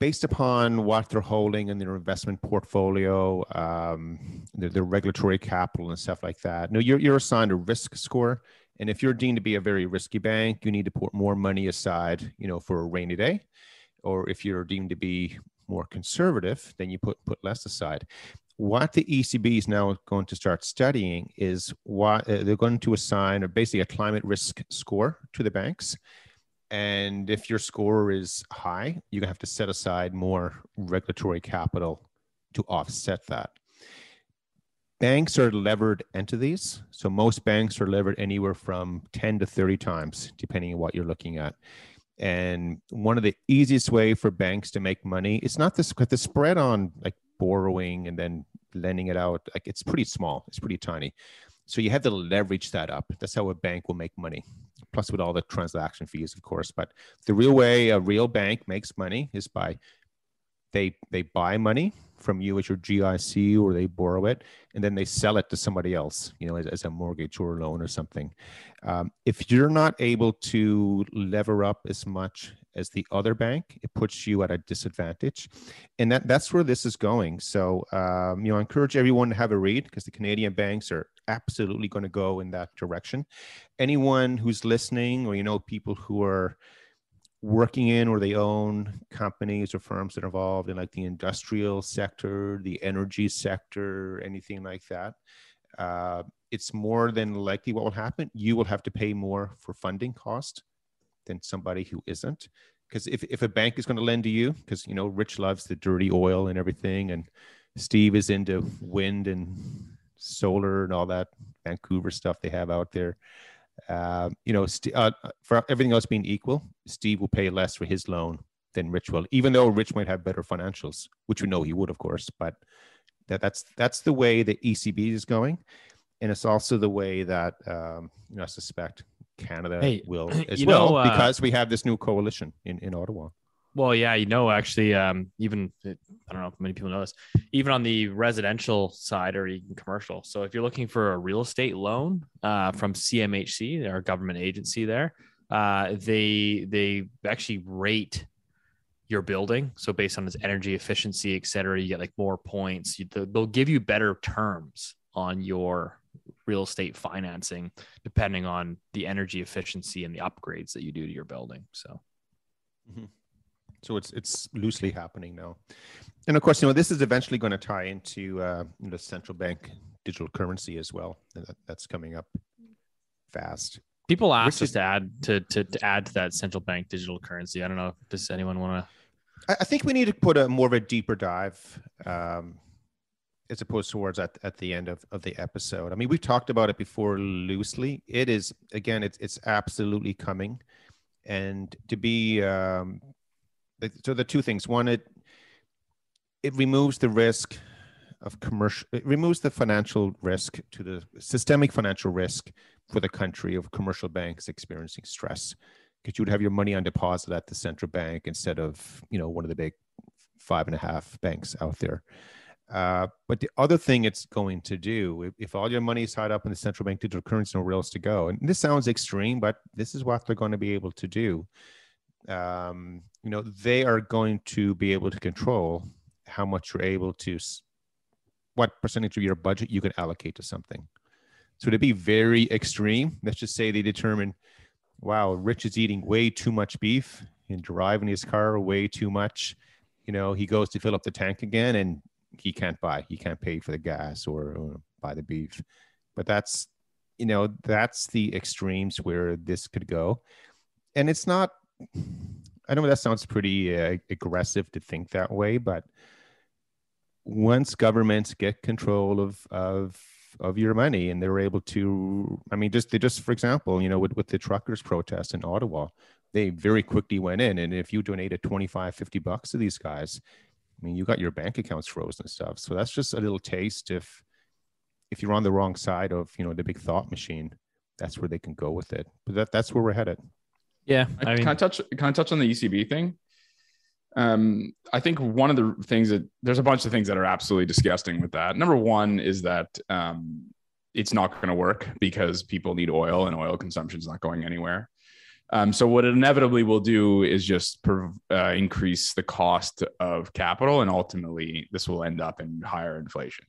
based upon what they're holding in their investment portfolio, um, their, their, regulatory capital and stuff like that. No, you're, you're assigned a risk score. And if you're deemed to be a very risky bank, you need to put more money aside, you know, for a rainy day. Or if you're deemed to be more conservative, then you put put less aside. What the ECB is now going to start studying is what uh, they're going to assign, or basically a climate risk score to the banks and if your score is high, you're gonna have to set aside more regulatory capital to offset that. Banks are levered entities. So most banks are levered anywhere from 10 to 30 times, depending on what you're looking at. And one of the easiest way for banks to make money, it's not this the spread on like borrowing and then lending it out, like it's pretty small, it's pretty tiny. So you have to leverage that up. That's how a bank will make money plus with all the transaction fees, of course. But the real way a real bank makes money is by they they buy money from you as your GIC or they borrow it and then they sell it to somebody else, you know, as, as a mortgage or a loan or something. Um, if you're not able to lever up as much as the other bank, it puts you at a disadvantage. And that, that's where this is going. So, um, you know, I encourage everyone to have a read because the Canadian banks are absolutely going to go in that direction. Anyone who's listening or, you know, people who are, working in or they own companies or firms that are involved in like the industrial sector, the energy sector, anything like that, uh, it's more than likely what will happen. You will have to pay more for funding cost than somebody who isn't. Because if, if a bank is going to lend to you, because you know Rich loves the dirty oil and everything, and Steve is into wind and solar and all that Vancouver stuff they have out there. Uh, you know, st- uh, for everything else being equal, Steve will pay less for his loan than Rich will, even though Rich might have better financials, which we know he would, of course. But that, that's that's the way the ECB is going, and it's also the way that um, you know I suspect Canada hey, will as well know, uh, because we have this new coalition in in Ottawa. Well, yeah, you know, actually, um, even I don't know if many people know this, even on the residential side or even commercial. So if you're looking for a real estate loan uh, from CMHC, our government agency there, uh, they they actually rate your building. So based on its energy efficiency, et cetera, you get like more points. You, they'll give you better terms on your real estate financing depending on the energy efficiency and the upgrades that you do to your building. So So it's it's loosely happening now, and of course, you know this is eventually going to tie into uh, you know, central bank digital currency as well. And that, that's coming up fast. People asked us to add to, to to add to that central bank digital currency. I don't know. Does anyone want to? I, I think we need to put a more of a deeper dive, um, as opposed towards at, at the end of, of the episode. I mean, we've talked about it before loosely. It is again, it's it's absolutely coming, and to be um, so the two things. One, it it removes the risk of commercial. It removes the financial risk to the systemic financial risk for the country of commercial banks experiencing stress because you would have your money on deposit at the central bank instead of you know one of the big five and a half banks out there. Uh, but the other thing it's going to do, if, if all your money is tied up in the central bank digital currency, nowhere else to go. And this sounds extreme, but this is what they're going to be able to do. Um, you know, they are going to be able to control how much you're able to, what percentage of your budget you can allocate to something. So to be very extreme, let's just say they determine wow, Rich is eating way too much beef and driving his car way too much. You know, he goes to fill up the tank again and he can't buy, he can't pay for the gas or, or buy the beef. But that's, you know, that's the extremes where this could go. And it's not, I know that sounds pretty uh, aggressive to think that way, but once governments get control of, of, of your money and they're able to i mean just they just for example you know with, with the truckers protest in ottawa they very quickly went in and if you donated 25 50 bucks to these guys i mean you got your bank accounts frozen and stuff so that's just a little taste if if you're on the wrong side of you know the big thought machine that's where they can go with it but that that's where we're headed Yeah, I, I mean, can I touch can I touch on the ECB thing? Um, I think one of the things that there's a bunch of things that are absolutely disgusting with that. Number one is that um, it's not going to work because people need oil and oil consumption is not going anywhere. Um, so what it inevitably will do is just per, uh, increase the cost of capital, and ultimately this will end up in higher inflation.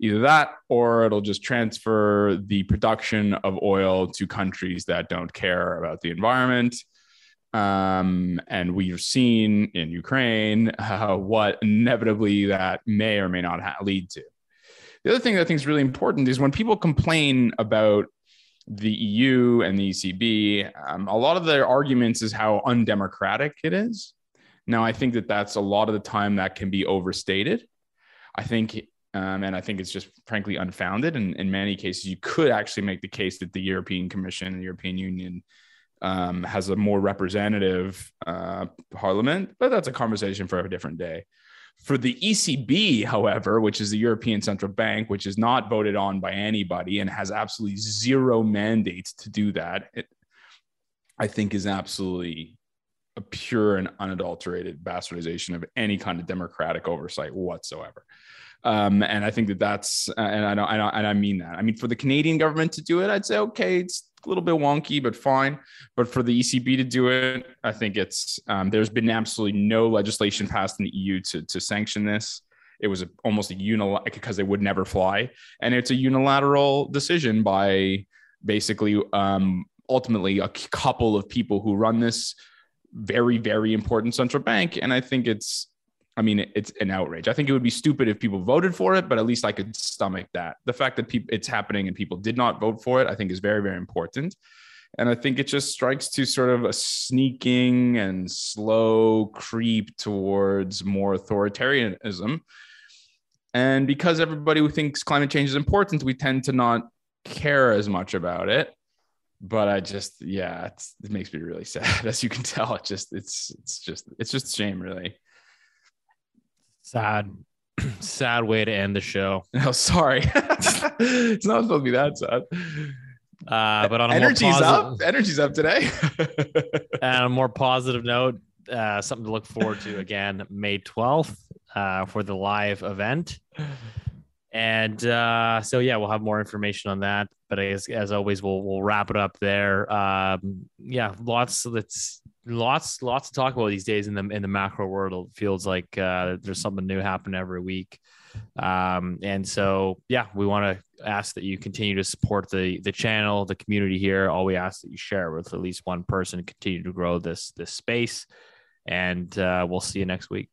Either that, or it'll just transfer the production of oil to countries that don't care about the environment. Um, and we've seen in Ukraine uh, what inevitably that may or may not ha- lead to. The other thing that I think is really important is when people complain about the EU and the ECB, um, a lot of their arguments is how undemocratic it is. Now, I think that that's a lot of the time that can be overstated. I think, um, and I think it's just frankly unfounded. And in many cases, you could actually make the case that the European Commission, the European Union, um, has a more representative uh, parliament, but that's a conversation for a different day. For the ECB, however, which is the European Central Bank, which is not voted on by anybody and has absolutely zero mandates to do that, it, I think is absolutely a pure and unadulterated bastardization of any kind of democratic oversight whatsoever. Um, and I think that that's, and I don't, I don't, and I mean that. I mean, for the Canadian government to do it, I'd say okay, it's a little bit wonky, but fine. But for the ECB to do it, I think it's um, there's been absolutely no legislation passed in the EU to to sanction this. It was a, almost a unilateral because it would never fly, and it's a unilateral decision by basically um, ultimately a couple of people who run this very very important central bank. And I think it's I mean, it's an outrage. I think it would be stupid if people voted for it, but at least I could stomach that. The fact that it's happening and people did not vote for it, I think is very, very important. And I think it just strikes to sort of a sneaking and slow creep towards more authoritarianism. And because everybody who thinks climate change is important, we tend to not care as much about it. But I just, yeah, it makes me really sad. As you can tell, it just, it's, it's just, it's just shame, really. Sad, sad way to end the show. Oh, sorry. it's not supposed to be that sad. Uh, but on a Energy's more up. positive, Energy's up today. and a more positive note, uh, something to look forward to again, May twelfth, uh, for the live event. And uh, so yeah, we'll have more information on that. But guess as always, we'll we'll wrap it up there. Um, yeah, lots. Let's lots lots to talk about these days in the in the macro world. It feels like uh, there's something new happening every week. Um, and so yeah, we want to ask that you continue to support the the channel, the community here. All we ask that you share with at least one person, continue to grow this this space. And uh, we'll see you next week.